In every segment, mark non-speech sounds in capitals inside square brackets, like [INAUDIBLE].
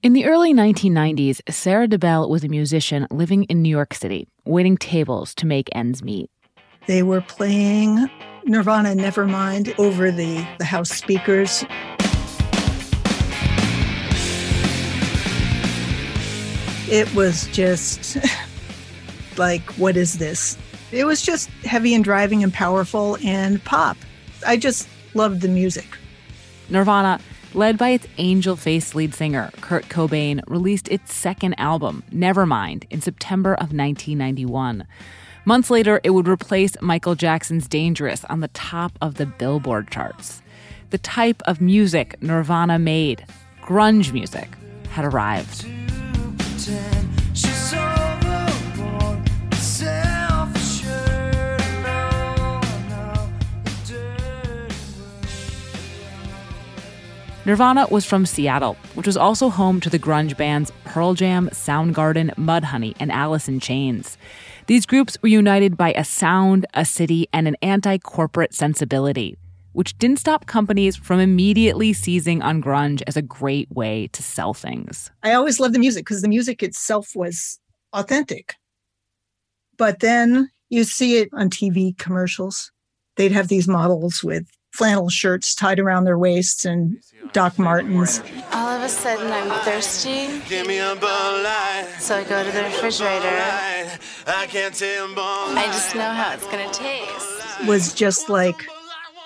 In the early 1990s, Sarah DeBell was a musician living in New York City, waiting tables to make ends meet. They were playing Nirvana Nevermind over the, the house speakers. It was just [LAUGHS] like, what is this? It was just heavy and driving and powerful and pop. I just loved the music. Nirvana led by its angel faced lead singer, Kurt Cobain, released its second album, Nevermind, in September of 1991. Months later, it would replace Michael Jackson's Dangerous on the top of the Billboard charts. The type of music Nirvana made, grunge music, had arrived. Nirvana was from Seattle, which was also home to the grunge bands Pearl Jam, Soundgarden, Mudhoney, and Alice in Chains. These groups were united by a sound, a city, and an anti corporate sensibility, which didn't stop companies from immediately seizing on grunge as a great way to sell things. I always loved the music because the music itself was authentic. But then you see it on TV commercials. They'd have these models with flannel shirts tied around their waists and Doc Martens. All of a sudden, I'm thirsty. So I go to the refrigerator. I just know how it's going to taste. Was just like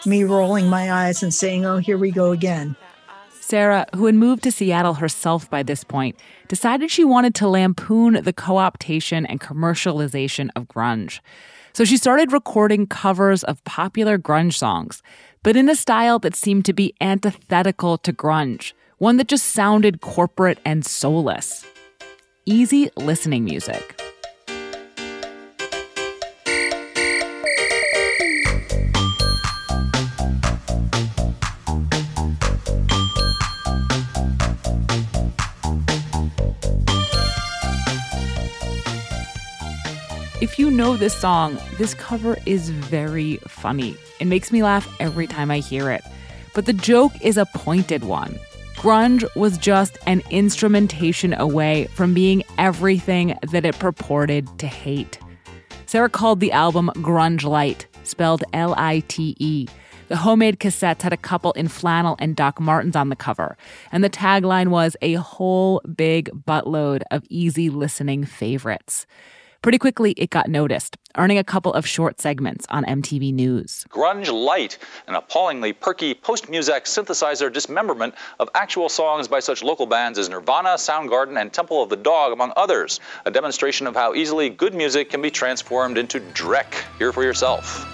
me rolling my eyes and saying, oh, here we go again. Sarah, who had moved to Seattle herself by this point, decided she wanted to lampoon the co optation and commercialization of grunge. So she started recording covers of popular grunge songs, but in a style that seemed to be antithetical to grunge, one that just sounded corporate and soulless. Easy listening music. If you know this song, this cover is very funny. It makes me laugh every time I hear it. But the joke is a pointed one. Grunge was just an instrumentation away from being everything that it purported to hate. Sarah called the album Grunge Lite, spelled L I T E. The homemade cassettes had a couple in flannel and Doc Martens on the cover, and the tagline was a whole big buttload of easy listening favorites. Pretty quickly, it got noticed, earning a couple of short segments on MTV News. Grunge Lite, an appallingly perky post music synthesizer dismemberment of actual songs by such local bands as Nirvana, Soundgarden, and Temple of the Dog, among others. A demonstration of how easily good music can be transformed into dreck. Hear for yourself.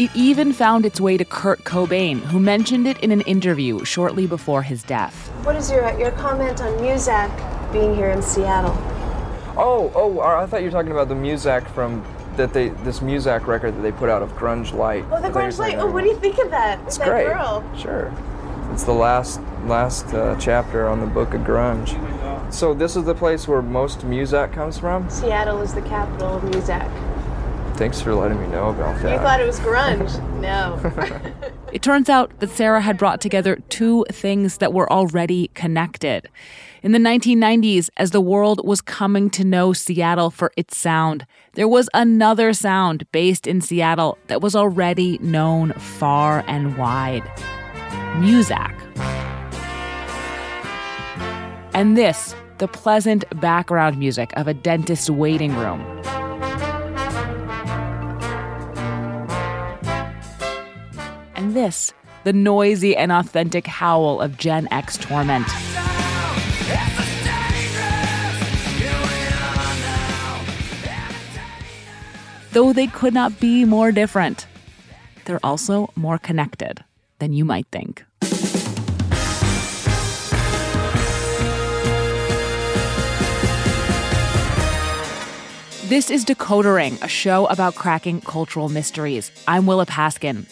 It even found its way to Kurt Cobain, who mentioned it in an interview shortly before his death. What is your your comment on Muzak being here in Seattle? Oh, oh, I thought you were talking about the Muzak from that they this Muzak record that they put out of Grunge Lite. Oh, the Grunge Lite. Oh, what do you think of that? It's that great. Girl? Sure. It's the last last uh, chapter on the book of grunge. So this is the place where most Muzak comes from. Seattle is the capital of Muzak. Thanks for letting me know about that. You thought it was grunge? no. [LAUGHS] It turns out that Sarah had brought together two things that were already connected. In the 1990s, as the world was coming to know Seattle for its sound, there was another sound based in Seattle that was already known far and wide Muzak. And this, the pleasant background music of a dentist's waiting room. This, the noisy and authentic howl of Gen X torment. Though they could not be more different, they're also more connected than you might think. This is Decoder Ring, a show about cracking cultural mysteries. I'm Willa Paskin.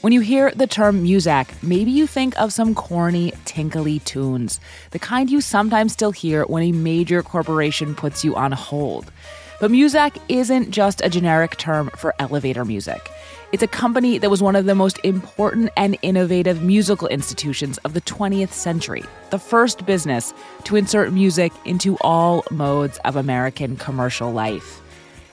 When you hear the term Muzak, maybe you think of some corny, tinkly tunes, the kind you sometimes still hear when a major corporation puts you on hold. But Muzak isn't just a generic term for elevator music. It's a company that was one of the most important and innovative musical institutions of the 20th century, the first business to insert music into all modes of American commercial life.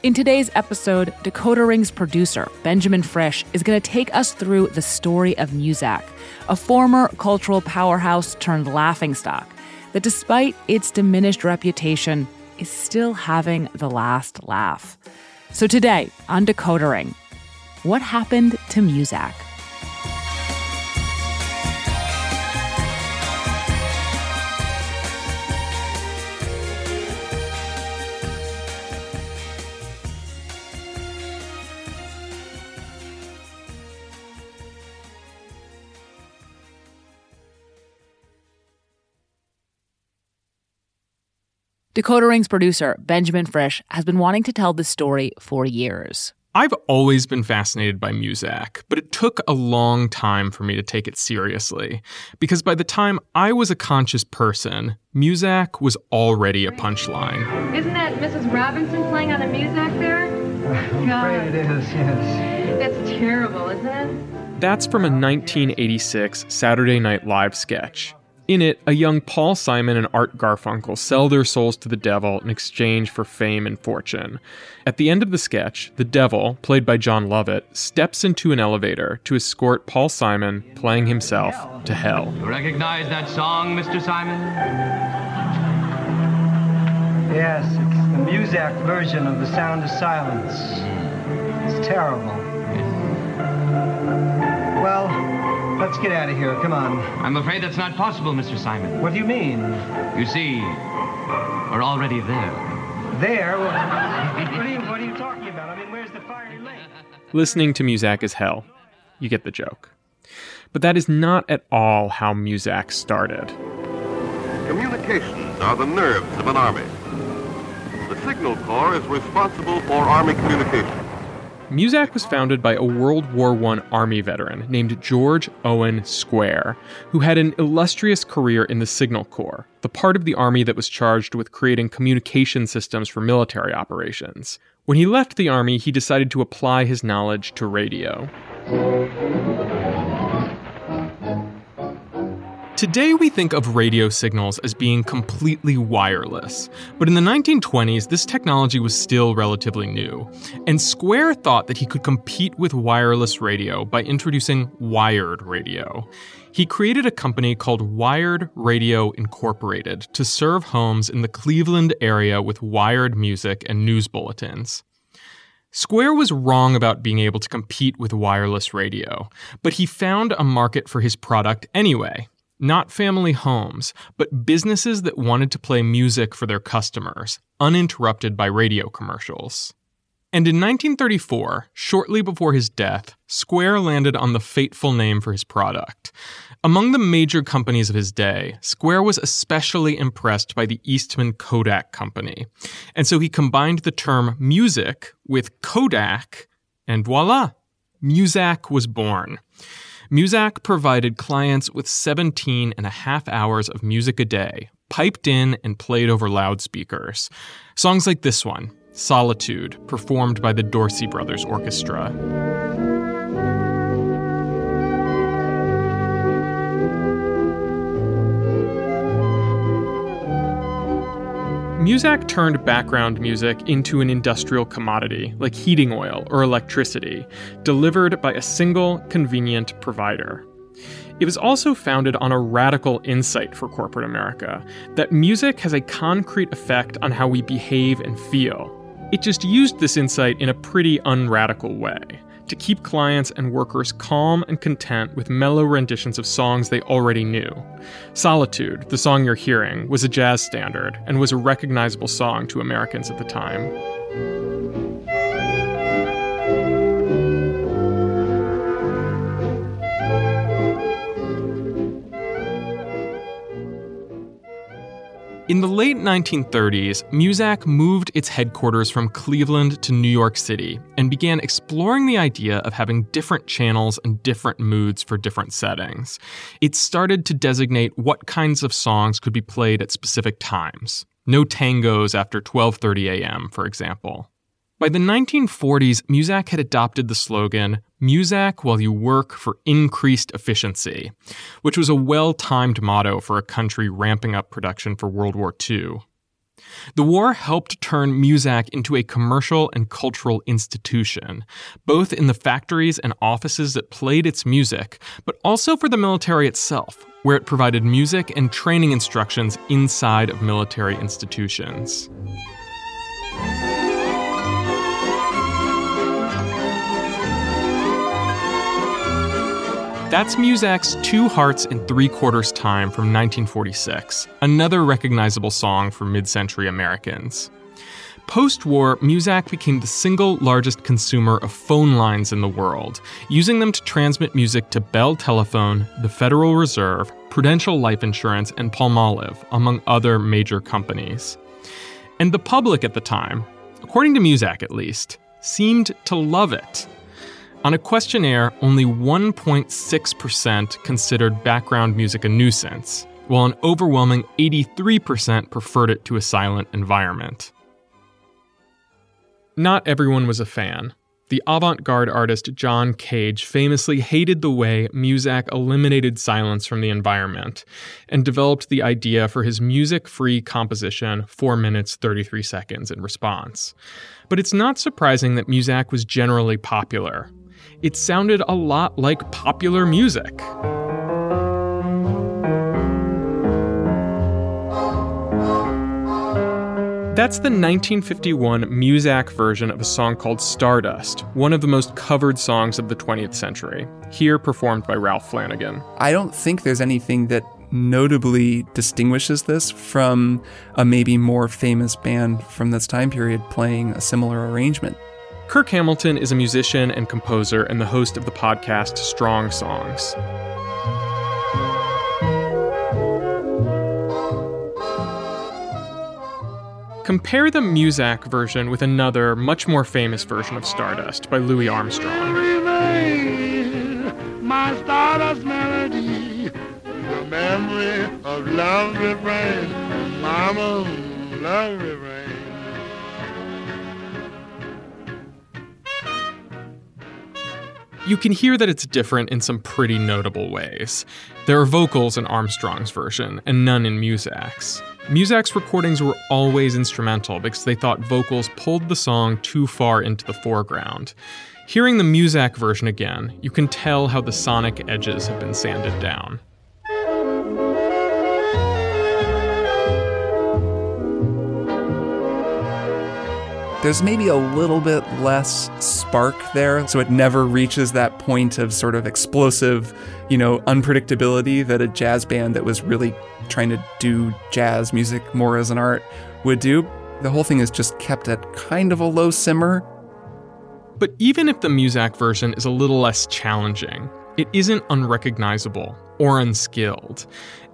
In today's episode, Decoder Ring's producer, Benjamin Frisch, is going to take us through the story of Muzak, a former cultural powerhouse turned laughingstock that, despite its diminished reputation, is still having the last laugh. So today on Decoder Ring, what happened to Muzak? Decoder Ring's producer, Benjamin Frisch, has been wanting to tell this story for years. I've always been fascinated by Muzak, but it took a long time for me to take it seriously. Because by the time I was a conscious person, Muzak was already a punchline. Isn't that Mrs. Robinson playing on the Muzak there? [SIGHS] I'm afraid it is, yes. That's terrible, isn't it? That's from a 1986 Saturday Night Live sketch. In it, a young Paul Simon and Art Garfunkel sell their souls to the devil in exchange for fame and fortune. At the end of the sketch, the devil, played by Jon Lovitz, steps into an elevator to escort Paul Simon, playing himself, to hell. You recognize that song, Mr. Simon? Yes, it's the Muzak version of The Sound of Silence. It's terrible. Well, let's get out of here. Come on. I'm afraid that's not possible, Mr. Simon. What do you mean? You see, we're already there. There? What are you, what are you talking about? I mean, where's the fiery lake? Listening to Muzak is hell. You get the joke. But that is not at all how Muzak started. Communications are the nerves of an army. The Signal Corps is responsible for Army communications. Muzak was founded by a World War I Army veteran named George Owen Squier, who had an illustrious career in the Signal Corps, the part of the Army that was charged with creating communication systems for military operations. When he left the Army, he decided to apply his knowledge to radio. Today, we think of radio signals as being completely wireless, but in the 1920s, this technology was still relatively new, and Squier thought that he could compete with wireless radio by introducing wired radio. He created a company called Wired Radio Incorporated to serve homes in the Cleveland area with wired music and news bulletins. Squier was wrong about being able to compete with wireless radio, but he found a market for his product anyway. Not family homes, but businesses that wanted to play music for their customers, uninterrupted by radio commercials. And in 1934, shortly before his death, Squier landed on the fateful name for his product. Among the major companies of his day, Squier was especially impressed by the Eastman Kodak Company. And so he combined the term music with Kodak, and voila, Muzak was born. Muzak provided clients with 17 and a half hours of music a day, piped in and played over loudspeakers. Songs like this one, Solitude, performed by the Dorsey Brothers Orchestra. Muzak turned background music into an industrial commodity like heating oil or electricity, delivered by a single, convenient provider. It was also founded on a radical insight for corporate America that music has a concrete effect on how we behave and feel. It just used this insight in a pretty unradical way to keep clients and workers calm and content with mellow renditions of songs they already knew. Solitude, the song you're hearing, was a jazz standard and was a recognizable song to Americans at the time. In the late 1930s, Muzak moved its headquarters from Cleveland to New York City and began exploring the idea of having different channels and different moods for different settings. It started to designate what kinds of songs could be played at specific times. No tangos after 12:30 a.m., for example. By the 1940s, Muzak had adopted the slogan, Muzak while you work for increased efficiency, which was a well timed motto for a country ramping up production for World War II. The war helped turn Muzak into a commercial and cultural institution, both in the factories and offices that played its music, but also for the military itself, where it provided music and training instructions inside of military institutions. That's Muzak's Two Hearts in Three Quarters Time from 1946, another recognizable song for mid century Americans. Post war, Muzak became the single largest consumer of phone lines in the world, using them to transmit music to Bell Telephone, the Federal Reserve, Prudential Life Insurance, and Palmolive, among other major companies. And the public at the time, according to Muzak at least, seemed to love it. On a questionnaire, only 1.6% considered background music a nuisance, while an overwhelming 83% preferred it to a silent environment. Not everyone was a fan. The avant garde artist John Cage famously hated the way Muzak eliminated silence from the environment and developed the idea for his music free composition, 4 minutes 33 seconds in response. But it's not surprising that Muzak was generally popular, it sounded a lot like popular music. That's the 1951 Muzak version of a song called Stardust, one of the most covered songs of the 20th century, here performed by Ralph Flanagan. I don't think there's anything that notably distinguishes this from a maybe more famous band from this time period playing a similar arrangement. Kirk Hamilton is a musician and composer and the host of the podcast Strong Songs. Compare the Muzak version with another, much more famous version of Stardust by Louis Armstrong. melody, mama, You can hear that it's different in some pretty notable ways. There are vocals in Armstrong's version, and none in Muzak's. Muzak's recordings were always instrumental because they thought vocals pulled the song too far into the foreground. Hearing the Muzak version again, you can tell how the sonic edges have been sanded down. There's maybe a little bit less spark there. So it never reaches that point of sort of explosive, you know, unpredictability that a jazz band that was really trying to do jazz music more as an art would do. The whole thing is just kept at kind of a low simmer. But even if the Muzak version is a little less challenging, it isn't unrecognizable or unskilled.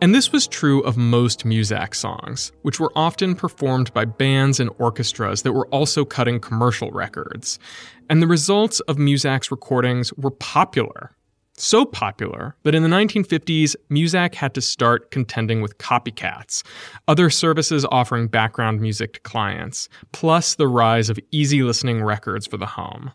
And this was true of most Muzak songs, which were often performed by bands and orchestras that were also cutting commercial records. And the results of Muzak's recordings were popular. So popular that in the 1950s, Muzak had to start contending with copycats, other services offering background music to clients, plus the rise of easy listening records for the home.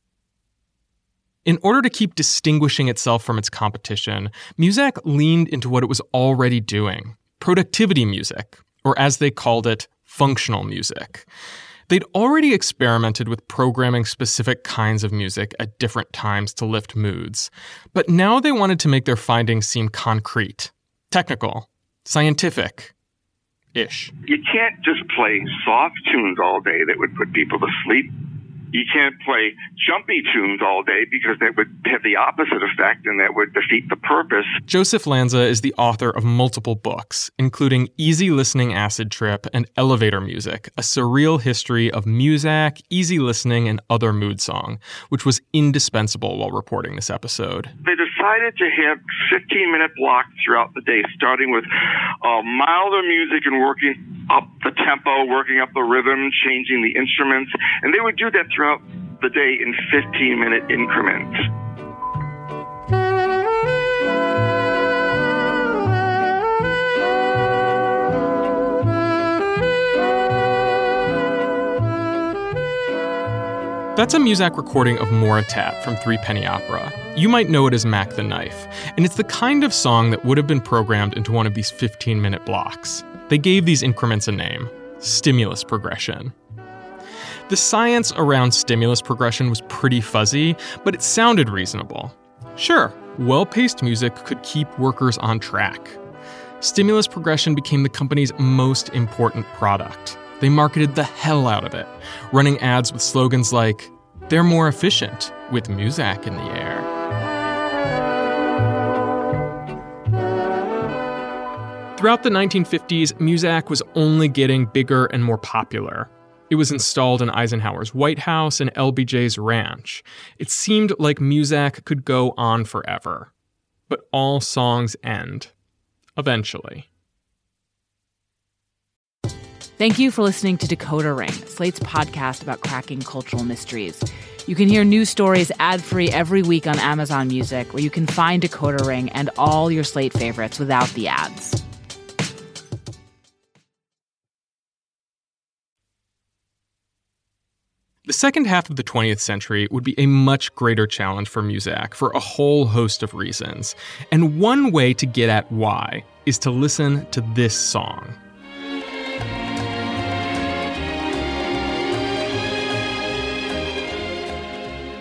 In order to keep distinguishing itself from its competition, Muzak leaned into what it was already doing productivity music, or as they called it, functional music. They'd already experimented with programming specific kinds of music at different times to lift moods, but now they wanted to make their findings seem concrete, technical, scientific, ish. You can't just play soft tunes all day that would put people to sleep you can't play jumpy tunes all day because that would have the opposite effect and that would defeat the purpose. Joseph Lanza is the author of multiple books, including Easy Listening Acid Trip and Elevator Music, a surreal history of Muzak, easy listening, and other mood song, which was indispensable while reporting this episode. They decided to have 15 minute blocks throughout the day, starting with uh, milder music and working up the tempo, working up the rhythm, changing the instruments. And they would do that throughout the day in 15 minute increments. That's a Muzak recording of Moritat from Three Penny Opera. You might know it as Mac the Knife, and it's the kind of song that would have been programmed into one of these 15 minute blocks. They gave these increments a name stimulus progression. The science around stimulus progression was pretty fuzzy, but it sounded reasonable. Sure, well paced music could keep workers on track. Stimulus progression became the company's most important product. They marketed the hell out of it, running ads with slogans like, they're more efficient with Muzak in the air. Throughout the 1950s, Muzak was only getting bigger and more popular. It was installed in Eisenhower's White House and LBJ's ranch. It seemed like Muzak could go on forever. But all songs end. Eventually. Thank you for listening to Decoder Ring, Slate's podcast about cracking cultural mysteries. You can hear new stories ad free every week on Amazon Music, where you can find Decoder Ring and all your Slate favorites without the ads. The second half of the 20th century would be a much greater challenge for Muzak for a whole host of reasons. And one way to get at why is to listen to this song.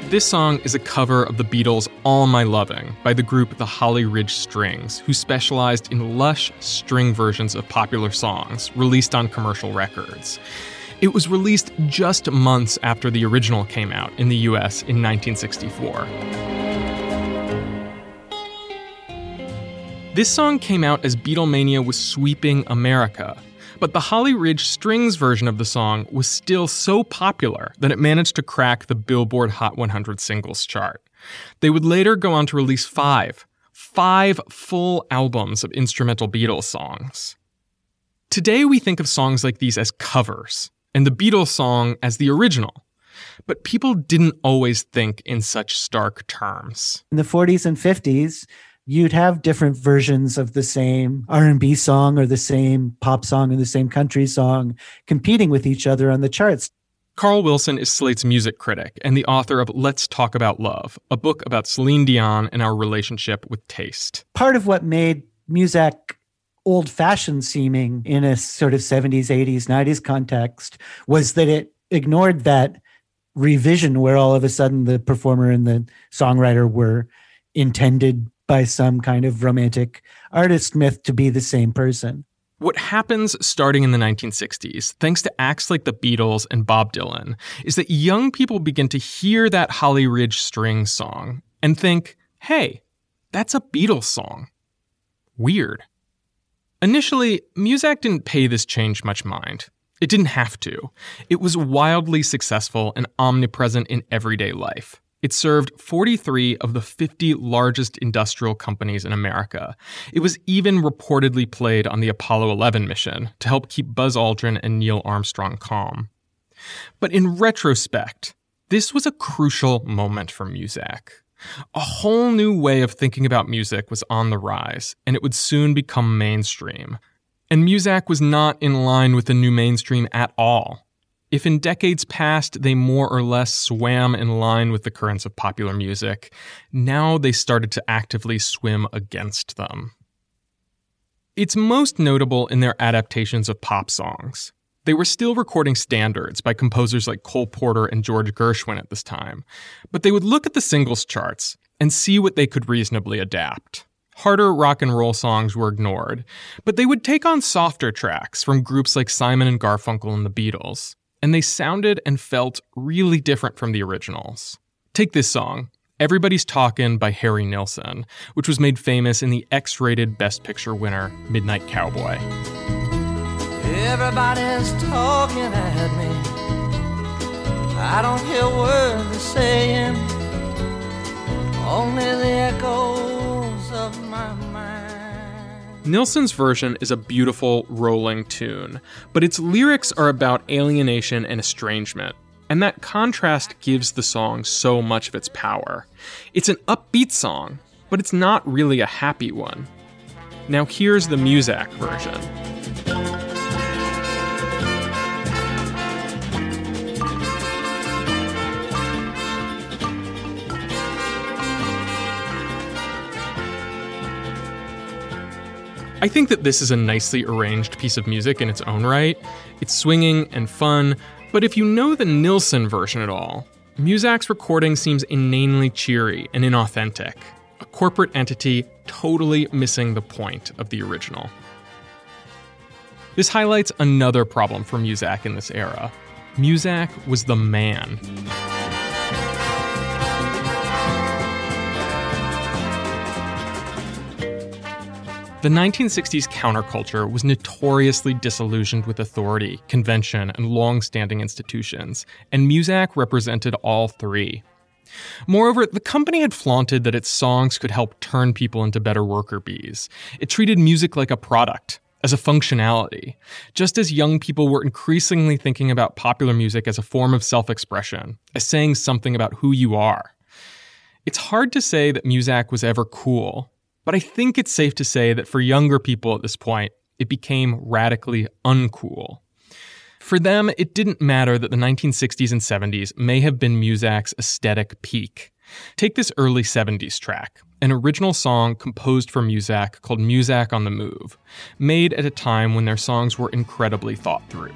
This song is a cover of the Beatles' All My Loving by the group the Holly Ridge Strings, who specialized in lush string versions of popular songs released on commercial records. It was released just months after the original came out in the US in 1964. This song came out as Beatlemania was sweeping America, but the Holly Ridge Strings version of the song was still so popular that it managed to crack the Billboard Hot 100 singles chart. They would later go on to release five, five full albums of instrumental Beatles songs. Today we think of songs like these as covers, and the Beatles song as the original. But people didn't always think in such stark terms. In the 40s and 50s, you'd have different versions of the same R&B song or the same pop song or the same country song competing with each other on the charts. Carl Wilson is Slate's music critic and the author of Let's Talk About Love, a book about Celine Dion and our relationship with taste. Part of what made Muzak old fashioned seeming in a sort of 70s, 80s, 90s context was that it ignored that revision where all of a sudden the performer and the songwriter were intended by some kind of romantic artist myth to be the same person. What happens starting in the 1960s, thanks to acts like the Beatles and Bob Dylan, is that young people begin to hear that Holly Ridge string song and think, hey, that's a Beatles song. Weird. Initially, Muzak didn't pay this change much mind. It didn't have to. It was wildly successful and omnipresent in everyday life. It served 43 of the 50 largest industrial companies in America. It was even reportedly played on the Apollo 11 mission to help keep Buzz Aldrin and Neil Armstrong calm. But in retrospect, this was a crucial moment for Muzak. A whole new way of thinking about music was on the rise, and it would soon become mainstream. And Muzak was not in line with the new mainstream at all. If in decades past they more or less swam in line with the currents of popular music, now they started to actively swim against them. It's most notable in their adaptations of pop songs. They were still recording standards by composers like Cole Porter and George Gershwin at this time, but they would look at the singles charts and see what they could reasonably adapt. Harder rock and roll songs were ignored, but they would take on softer tracks from groups like Simon and Garfunkel and the Beatles and they sounded and felt really different from the originals. Take this song, Everybody's Talkin' by Harry Nilsson, which was made famous in the X rated Best Picture winner, Midnight Cowboy. Everybody's talking at me. I don't hear they're saying, only the echoes Nilsson's version is a beautiful, rolling tune, but its lyrics are about alienation and estrangement, and that contrast gives the song so much of its power. It's an upbeat song, but it's not really a happy one. Now, here's the Muzak version. I think that this is a nicely arranged piece of music in its own right. It's swinging and fun, but if you know the Nilsson version at all, Muzak's recording seems inanely cheery and inauthentic, a corporate entity totally missing the point of the original. This highlights another problem for Muzak in this era. Muzak was the man. The 1960s counterculture was notoriously disillusioned with authority, convention, and long standing institutions, and Muzak represented all three. Moreover, the company had flaunted that its songs could help turn people into better worker bees. It treated music like a product, as a functionality, just as young people were increasingly thinking about popular music as a form of self expression, as saying something about who you are. It's hard to say that Muzak was ever cool, but I think it's safe to say that for younger people at this point, it became radically uncool. For them, it didn't matter that the 1960s and 70s may have been Muzak's aesthetic peak. Take this early 70s track, an original song composed for Muzak called Muzak on the Move, made at a time when their songs were incredibly thought through.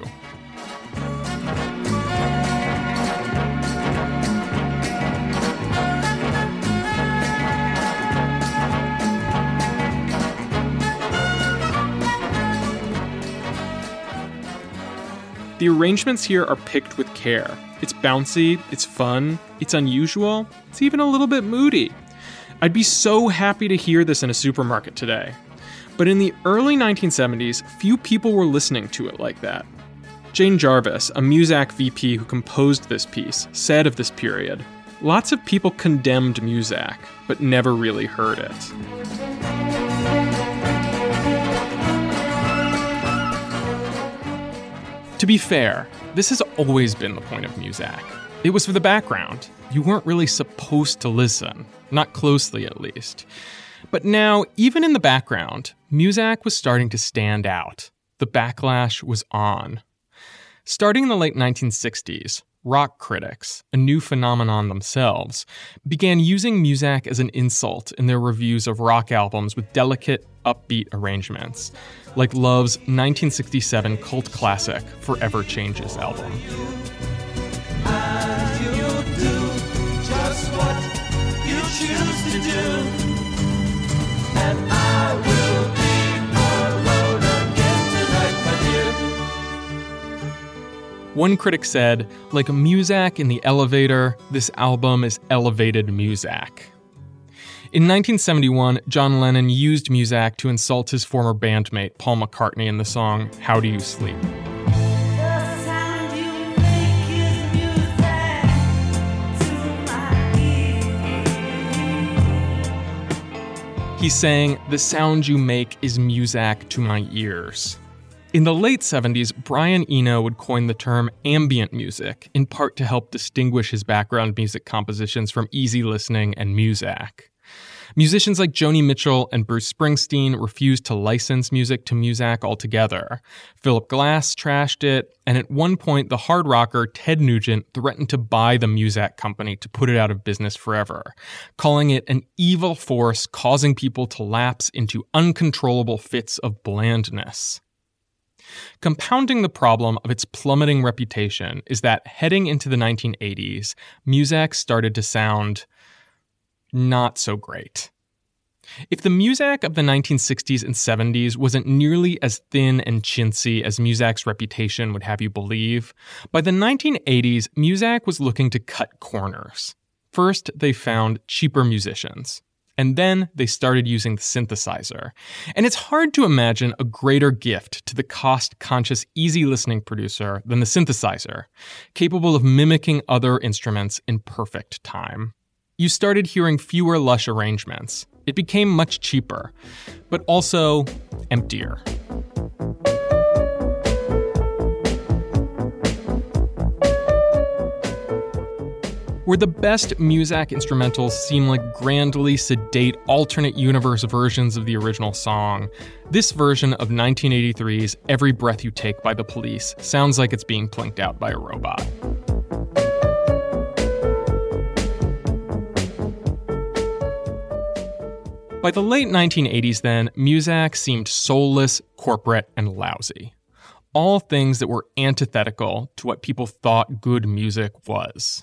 The arrangements here are picked with care. It's bouncy, it's fun, it's unusual, it's even a little bit moody. I'd be so happy to hear this in a supermarket today. But in the early 1970s, few people were listening to it like that. Jane Jarvis, a Muzak VP who composed this piece, said of this period Lots of people condemned Muzak, but never really heard it. To be fair, this has always been the point of Muzak. It was for the background. You weren't really supposed to listen, not closely at least. But now, even in the background, Muzak was starting to stand out. The backlash was on. Starting in the late 1960s, rock critics, a new phenomenon themselves, began using Muzak as an insult in their reviews of rock albums with delicate, upbeat arrangements, like Love's 1967 cult classic Forever Changes album. One critic said, like Muzak in the elevator, this album is elevated Muzak. In 1971, John Lennon used Muzak to insult his former bandmate Paul McCartney in the song How Do You Sleep? He's saying, The sound you make is Muzak to my ears. In the late 70s, Brian Eno would coin the term ambient music, in part to help distinguish his background music compositions from easy listening and Muzak. Musicians like Joni Mitchell and Bruce Springsteen refused to license music to Muzak altogether. Philip Glass trashed it, and at one point, the hard rocker Ted Nugent threatened to buy the Muzak company to put it out of business forever, calling it an evil force causing people to lapse into uncontrollable fits of blandness. Compounding the problem of its plummeting reputation is that heading into the 1980s, Muzak started to sound not so great. If the Muzak of the 1960s and 70s wasn't nearly as thin and chintzy as Muzak's reputation would have you believe, by the 1980s, Muzak was looking to cut corners. First, they found cheaper musicians. And then they started using the synthesizer. And it's hard to imagine a greater gift to the cost conscious, easy listening producer than the synthesizer, capable of mimicking other instruments in perfect time. you started hearing fewer lush arrangements. It became much cheaper, but also emptier. Where the best Muzak instrumentals seem like grandly sedate alternate universe versions of the original song, this version of 1983's Every Breath You Take by the Police sounds like it's being plinked out by a robot. By the late 1980s, then, Muzak seemed soulless, corporate, and lousy. All things that were antithetical to what people thought good music was.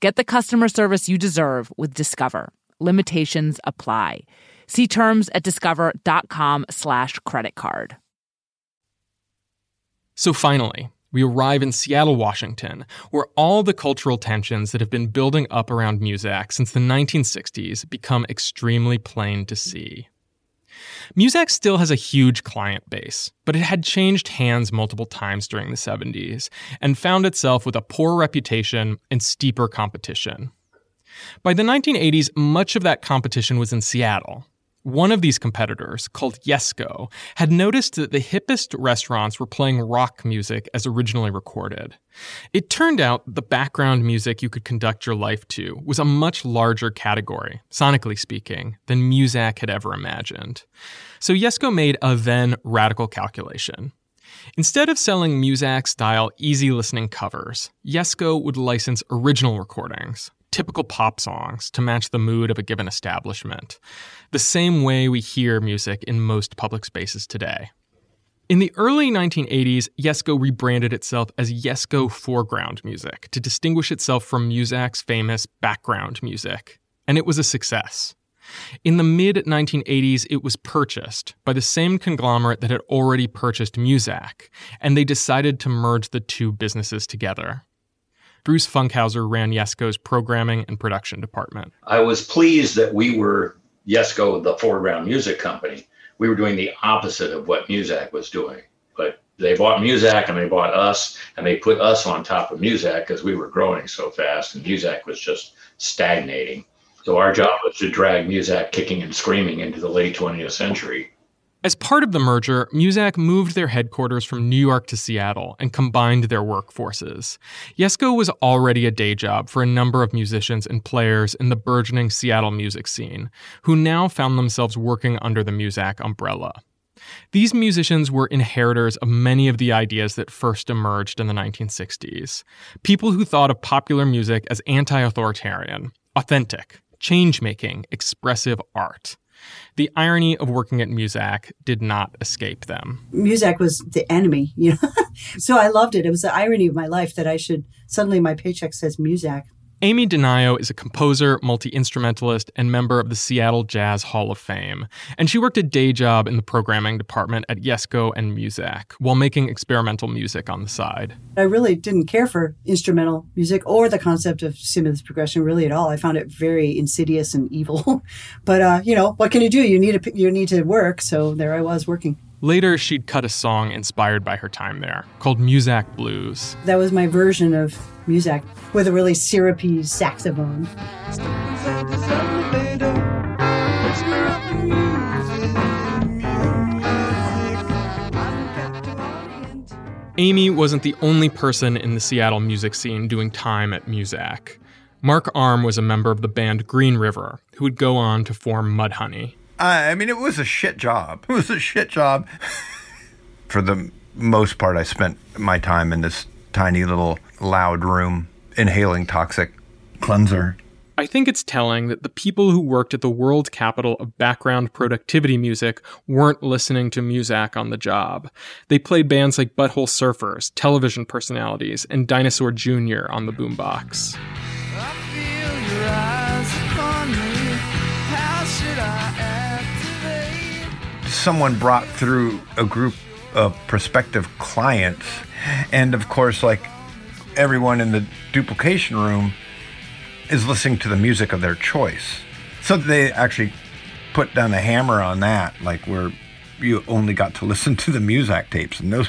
Get the customer service you deserve with Discover. Limitations apply. See terms at discover.com slash credit card. So finally, we arrive in Seattle, Washington, where all the cultural tensions that have been building up around Muzak since the 1960s become extremely plain to see. Muzak still has a huge client base, but it had changed hands multiple times during the 70s and found itself with a poor reputation and steeper competition. By the 1980s, much of that competition was in Seattle, one of these competitors, called Yesco, had noticed that the hippest restaurants were playing rock music as originally recorded. It turned out the background music you could conduct your life to was a much larger category, sonically speaking, than Muzak had ever imagined. So Yesco made a then radical calculation. Instead of selling Muzak style easy listening covers, Yesco would license original recordings, typical pop songs to match the mood of a given establishment, the same way we hear music in most public spaces today. In the early 1980s, Yesco rebranded itself as Yesco Foreground Music to distinguish itself from Muzak's famous background music, and it was a success. In the mid 1980s, it was purchased by the same conglomerate that had already purchased Muzak, and they decided to merge the two businesses together. Bruce Funkhauser ran Yesco's programming and production department. I was pleased that we were Yesco, the foreground music company. We were doing the opposite of what Muzak was doing. But they bought Muzak and they bought us and they put us on top of Muzak because we were growing so fast and Muzak was just stagnating. So our job was to drag Muzak kicking and screaming into the late 20th century. As part of the merger, Muzak moved their headquarters from New York to Seattle and combined their workforces. Yesco was already a day job for a number of musicians and players in the burgeoning Seattle music scene, who now found themselves working under the Muzak umbrella. These musicians were inheritors of many of the ideas that first emerged in the 1960s. People who thought of popular music as anti authoritarian, authentic, change making, expressive art. The irony of working at Muzak did not escape them. Muzak was the enemy, you know. [LAUGHS] so I loved it. It was the irony of my life that I should suddenly my paycheck says Muzak. Amy DeNio is a composer, multi instrumentalist, and member of the Seattle Jazz Hall of Fame. And she worked a day job in the programming department at Yesco and Muzak while making experimental music on the side. I really didn't care for instrumental music or the concept of stimulus progression really at all. I found it very insidious and evil. [LAUGHS] but uh, you know, what can you do? You need to you need to work. So there I was working. Later, she'd cut a song inspired by her time there called Muzak Blues. That was my version of Muzak with a really syrupy saxophone. Amy wasn't the only person in the Seattle music scene doing time at Muzak. Mark Arm was a member of the band Green River, who would go on to form Mudhoney. I mean, it was a shit job. [LAUGHS] It was a shit job. For the most part, I spent my time in this tiny little loud room inhaling toxic cleanser. I think it's telling that the people who worked at the world capital of background productivity music weren't listening to Muzak on the job. They played bands like Butthole Surfers, television personalities, and Dinosaur Jr. on the boombox. Someone brought through a group of prospective clients. And of course, like everyone in the duplication room is listening to the music of their choice. So they actually put down the hammer on that, like where you only got to [LAUGHS] listen to the Muzak tapes. And those,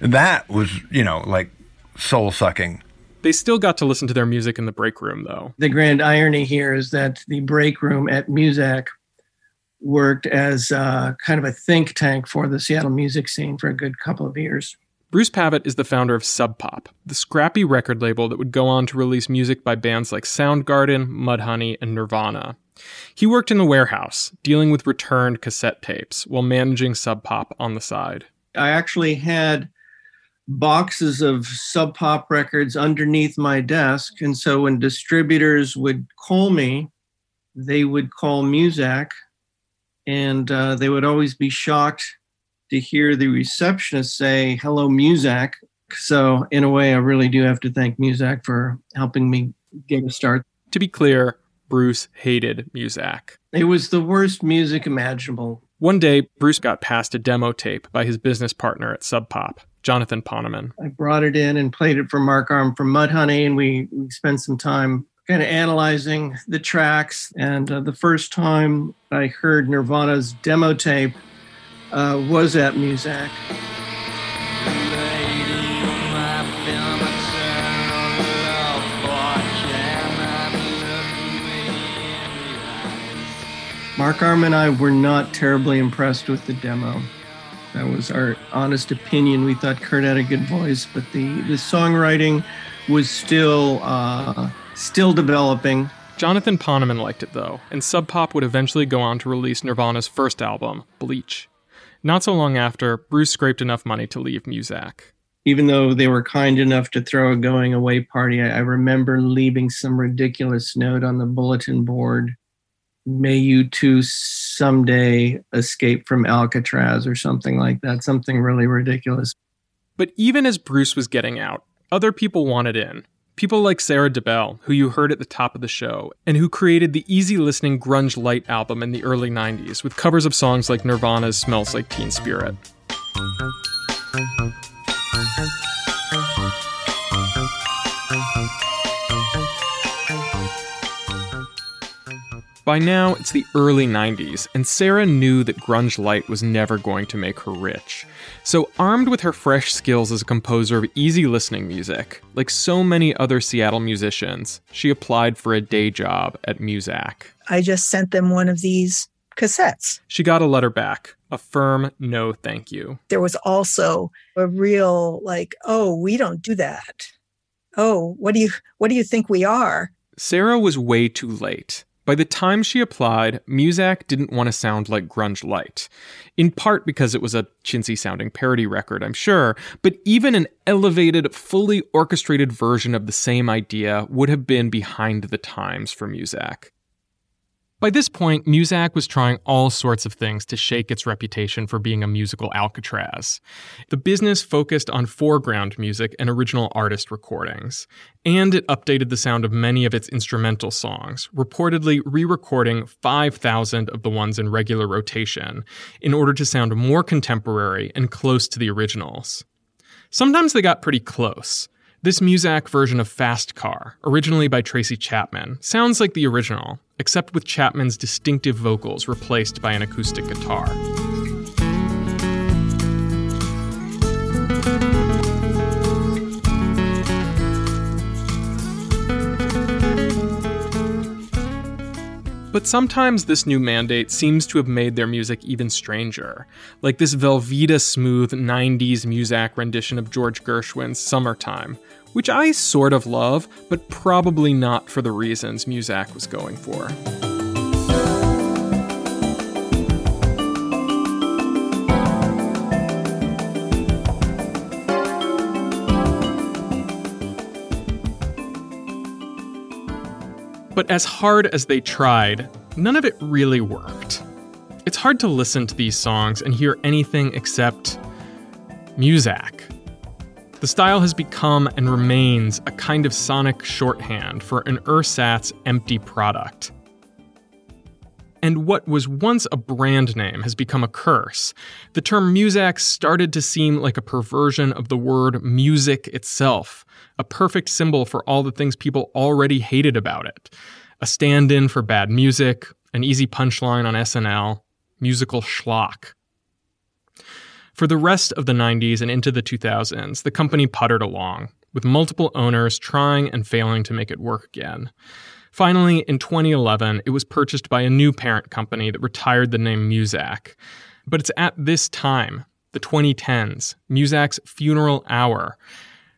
that was, you know, like soul sucking. They still got to listen to their music in the break room, though. The grand irony here is that the break room at Muzak worked as uh, kind of a think tank for the Seattle music scene for a good couple of years. Bruce Pavitt is the founder of Sub Pop, the scrappy record label that would go on to release music by bands like Soundgarden, Mudhoney, and Nirvana. He worked in the warehouse, dealing with returned cassette tapes while managing Sub Pop on the side. I actually had boxes of Sub Pop records underneath my desk. And so when distributors would call me, they would call Muzak, and uh, they would always be shocked to hear the receptionist say, Hello, Muzak. So, in a way, I really do have to thank Muzak for helping me get a start. To be clear, Bruce hated Muzak. It was the worst music imaginable. One day, Bruce got passed a demo tape by his business partner at Sub Pop, Jonathan Poneman. I brought it in and played it for Mark Arm from Mudhoney, and we, we spent some time kind of analyzing the tracks. And uh, the first time I heard Nirvana's demo tape, uh, was at Muzak. Mark Arm and I were not terribly impressed with the demo. That was our honest opinion. We thought Kurt had a good voice, but the, the songwriting was still uh, still developing. Jonathan Poneman liked it though, and Sub Pop would eventually go on to release Nirvana's first album, Bleach. Not so long after, Bruce scraped enough money to leave Muzak. Even though they were kind enough to throw a going away party, I, remember leaving some ridiculous note on the bulletin board. May you too someday escape from Alcatraz or something like that, something really ridiculous. But even as Bruce was getting out, other people wanted in. People like Sarah DeBell, who you heard at the top of the show, and who created the easy listening Grunge Lite album in the early 90s with covers of songs like Nirvana's Smells Like Teen Spirit. By now, it's the early 90s, and Sarah knew that grunge lite was never going to make her rich. So, armed with her fresh skills as a composer of easy listening music, like so many other Seattle musicians, she applied for a day job at Muzak. I just sent them one of these cassettes. She got a letter back, a firm no thank you. There was also a real like, oh, we don't do that. Oh, what do you what do you think we are? Sarah was way too late. By the time she applied, Muzak didn't want to sound like grunge lite. In part because it was a chintzy sounding parody record, I'm sure, but even an elevated, fully orchestrated version of the same idea would have been behind the times for Muzak. By this point, Muzak was trying all sorts of things to shake its reputation for being a musical Alcatraz. The business focused on foreground music and original artist recordings, and it updated the sound of many of its instrumental songs, reportedly re recording 5,000 of the ones in regular rotation in order to sound more contemporary and close to the originals. Sometimes they got pretty close. This Muzak version of Fast Car, originally by Tracy Chapman, sounds like the original, except with Chapman's distinctive vocals replaced by an acoustic guitar. But sometimes this new mandate seems to have made their music even stranger, like this Velveeta smooth 90s Muzak rendition of George Gershwin's Summertime, which I sort of love, but probably not for the reasons Muzak was going for. But as hard as they tried, none of it really worked. It's hard to listen to these songs and hear anything except Muzak. The style has become and remains a kind of sonic shorthand for an ersatz empty product. And what was once a brand name has become a curse. The term Muzak started to seem like a perversion of the word music itself, a perfect symbol for all the things people already hated about it. A stand in for bad music, an easy punchline on SNL, musical schlock. For the rest of the 90s and into the 2000s, the company puttered along, with multiple owners trying and failing to make it work again. Finally, in 2011, it was purchased by a new parent company that retired the name Muzak. But it's at this time, the 2010s, Muzak's funeral hour,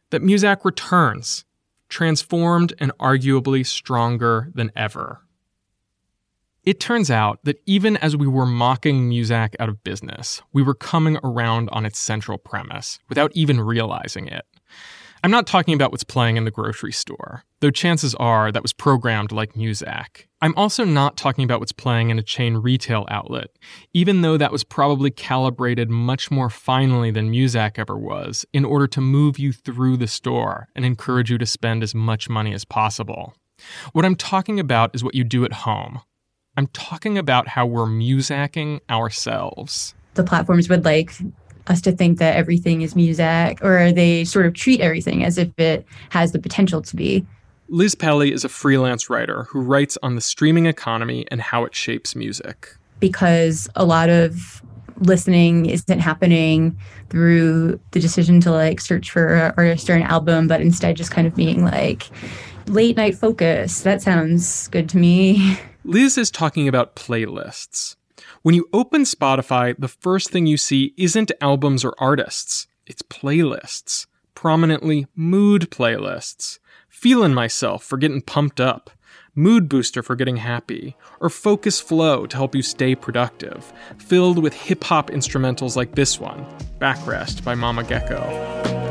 that Muzak returns, transformed and arguably stronger than ever. It turns out that even as we were mocking Muzak out of business, we were coming around on its central premise without even realizing it. I'm not talking about what's playing in the grocery store, though chances are that was programmed like Muzak. I'm also not talking about what's playing in a chain retail outlet, even though that was probably calibrated much more finely than Muzak ever was in order to move you through the store and encourage you to spend as much money as possible. What I'm talking about is what you do at home. I'm talking about how we're Muzaking ourselves. The platforms would like us to think that everything is Muzak, or they sort of treat everything as if it has the potential to be. Liz Pelly is a freelance writer who writes on the streaming economy and how it shapes music. Because a lot of listening isn't happening through the decision to like search for an artist or an album, but instead just kind of being like late night focus. That sounds good to me. [LAUGHS] Liz is talking about playlists. When you open Spotify, the first thing you see isn't albums or artists, it's playlists. Prominently, mood playlists. Feeling myself for getting pumped up, mood booster for getting happy, or focus flow to help you stay productive, filled with hip hop instrumentals like this one, Backrest by Mama Gecko.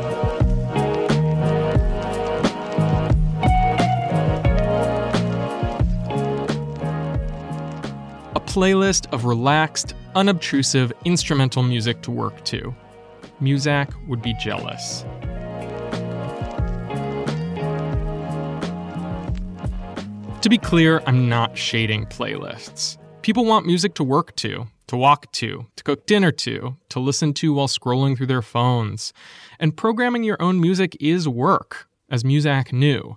Playlist of relaxed, unobtrusive instrumental music to work to. Muzak would be jealous. To be clear, I'm not shading playlists. People want music to work to, to walk to, to cook dinner to, to listen to while scrolling through their phones. And programming your own music is work, as Muzak knew.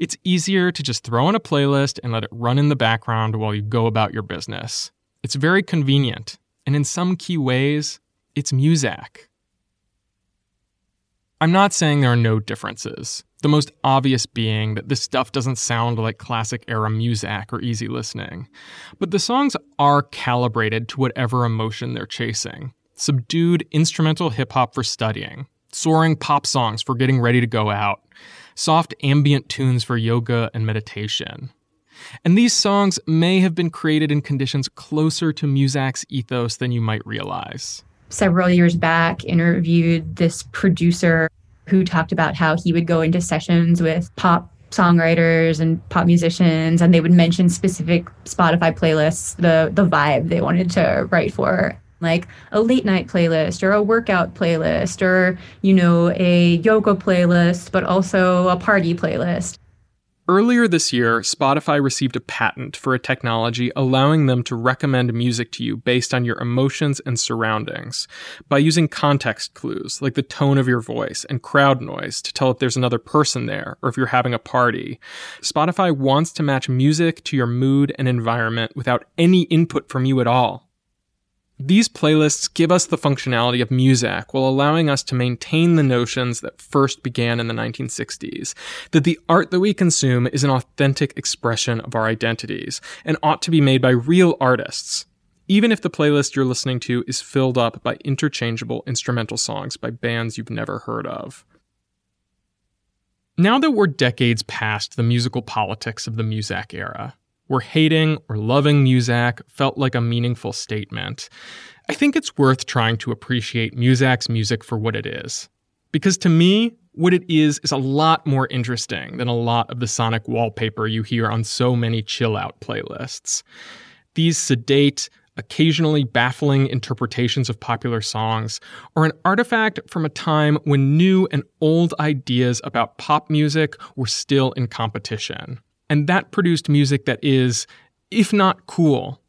It's easier to just throw in a playlist and let it run in the background while you go about your business. It's very convenient, and in some key ways, it's Muzak. I'm not saying there are no differences, the most obvious being that this stuff doesn't sound like classic era Muzak or easy listening. But the songs are calibrated to whatever emotion they're chasing subdued instrumental hip hop for studying, soaring pop songs for getting ready to go out, soft ambient tunes for yoga and meditation. And these songs may have been created in conditions closer to Muzak's ethos than you might realize. Several years back, interviewed this producer who talked about how he would go into sessions with pop songwriters and pop musicians and they would mention specific Spotify playlists, the the vibe they wanted to write for like a late night playlist or a workout playlist or, you know, a yoga playlist, but also a party playlist. Earlier this year, Spotify received a patent for a technology allowing them to recommend music to you based on your emotions and surroundings by using context clues like the tone of your voice and crowd noise to tell if there's another person there or if you're having a party. Spotify wants to match music to your mood and environment without any input from you at all. These playlists give us the functionality of Muzak while allowing us to maintain the notions that first began in the 1960s that the art that we consume is an authentic expression of our identities and ought to be made by real artists, even if the playlist you're listening to is filled up by interchangeable instrumental songs by bands you've never heard of. Now that we're decades past the musical politics of the Muzak era, where hating or loving Muzak felt like a meaningful statement, I think it's worth trying to appreciate Muzak's music for what it is. Because to me, what it is is a lot more interesting than a lot of the sonic wallpaper you hear on so many chill out playlists. These sedate, occasionally baffling interpretations of popular songs are an artifact from a time when new and old ideas about pop music were still in competition. And that produced music that is, if not cool,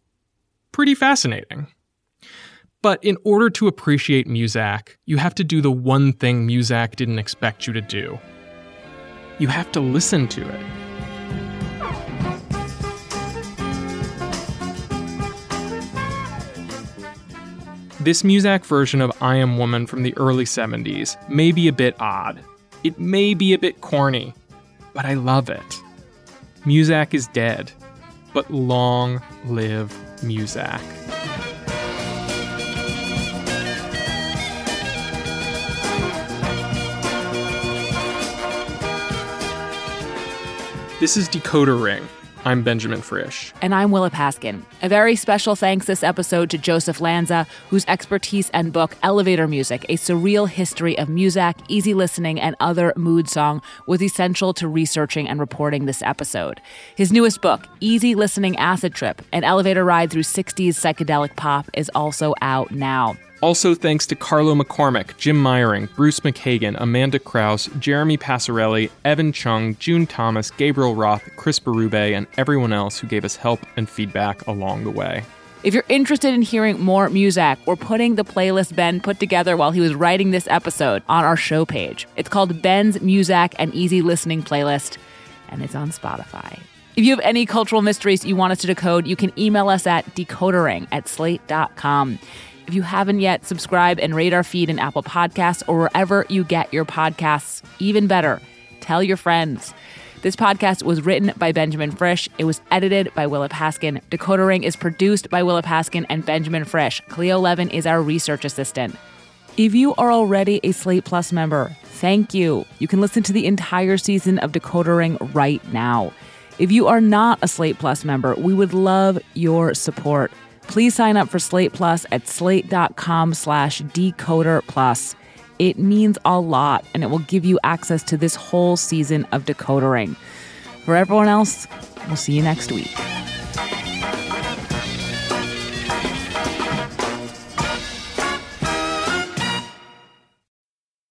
pretty fascinating. But in order to appreciate Muzak, you have to do the one thing Muzak didn't expect you to do. You have to listen to it. This Muzak version of I Am Woman from the early 70s may be a bit odd. It may be a bit corny, but I love it. Muzak is dead, but long live Muzak. This is Decoder Ring. I'm Benjamin Frisch. And I'm Willa Paskin. A very special thanks this episode to Joseph Lanza, whose expertise and book, Elevator Music A Surreal History of Muzak, Easy Listening, and Other Moodsong, was essential to researching and reporting this episode. His newest book, Easy Listening Acid Trip An Elevator Ride Through 60s Psychedelic Pop, is also out now. Also, thanks to Carlo McCormick, Jim Meyering, Bruce McKagan, Amanda Kraus, Jeremy Passarelli, Evan Chung, June Thomas, Gabriel Roth, Chris Berube, and everyone else who gave us help and feedback along the way. If you're interested in hearing more Muzak, we're putting the playlist Ben put together while he was writing this episode on our show page. It's called Ben's Muzak and Easy Listening Playlist, and it's on Spotify. If you have any cultural mysteries you want us to decode, you can email us at decodering at slate.com. If you haven't yet, subscribe and rate our feed in Apple Podcasts or wherever you get your podcasts. Even better, tell your friends. This podcast was written by Benjamin Frisch. It was edited by Willa Paskin. Decoder Ring is produced by Willa Paskin and Benjamin Frisch. Cleo Levin is our research assistant. If you are already a Slate Plus member, thank you. You can listen to the entire season of Decoder Ring right now. If you are not a Slate Plus member, we would love your support. Please sign up for Slate Plus at slate.com slash decoder plus. It means a lot and it will give you access to this whole season of Decoder Ring. For everyone else, we'll see you next week.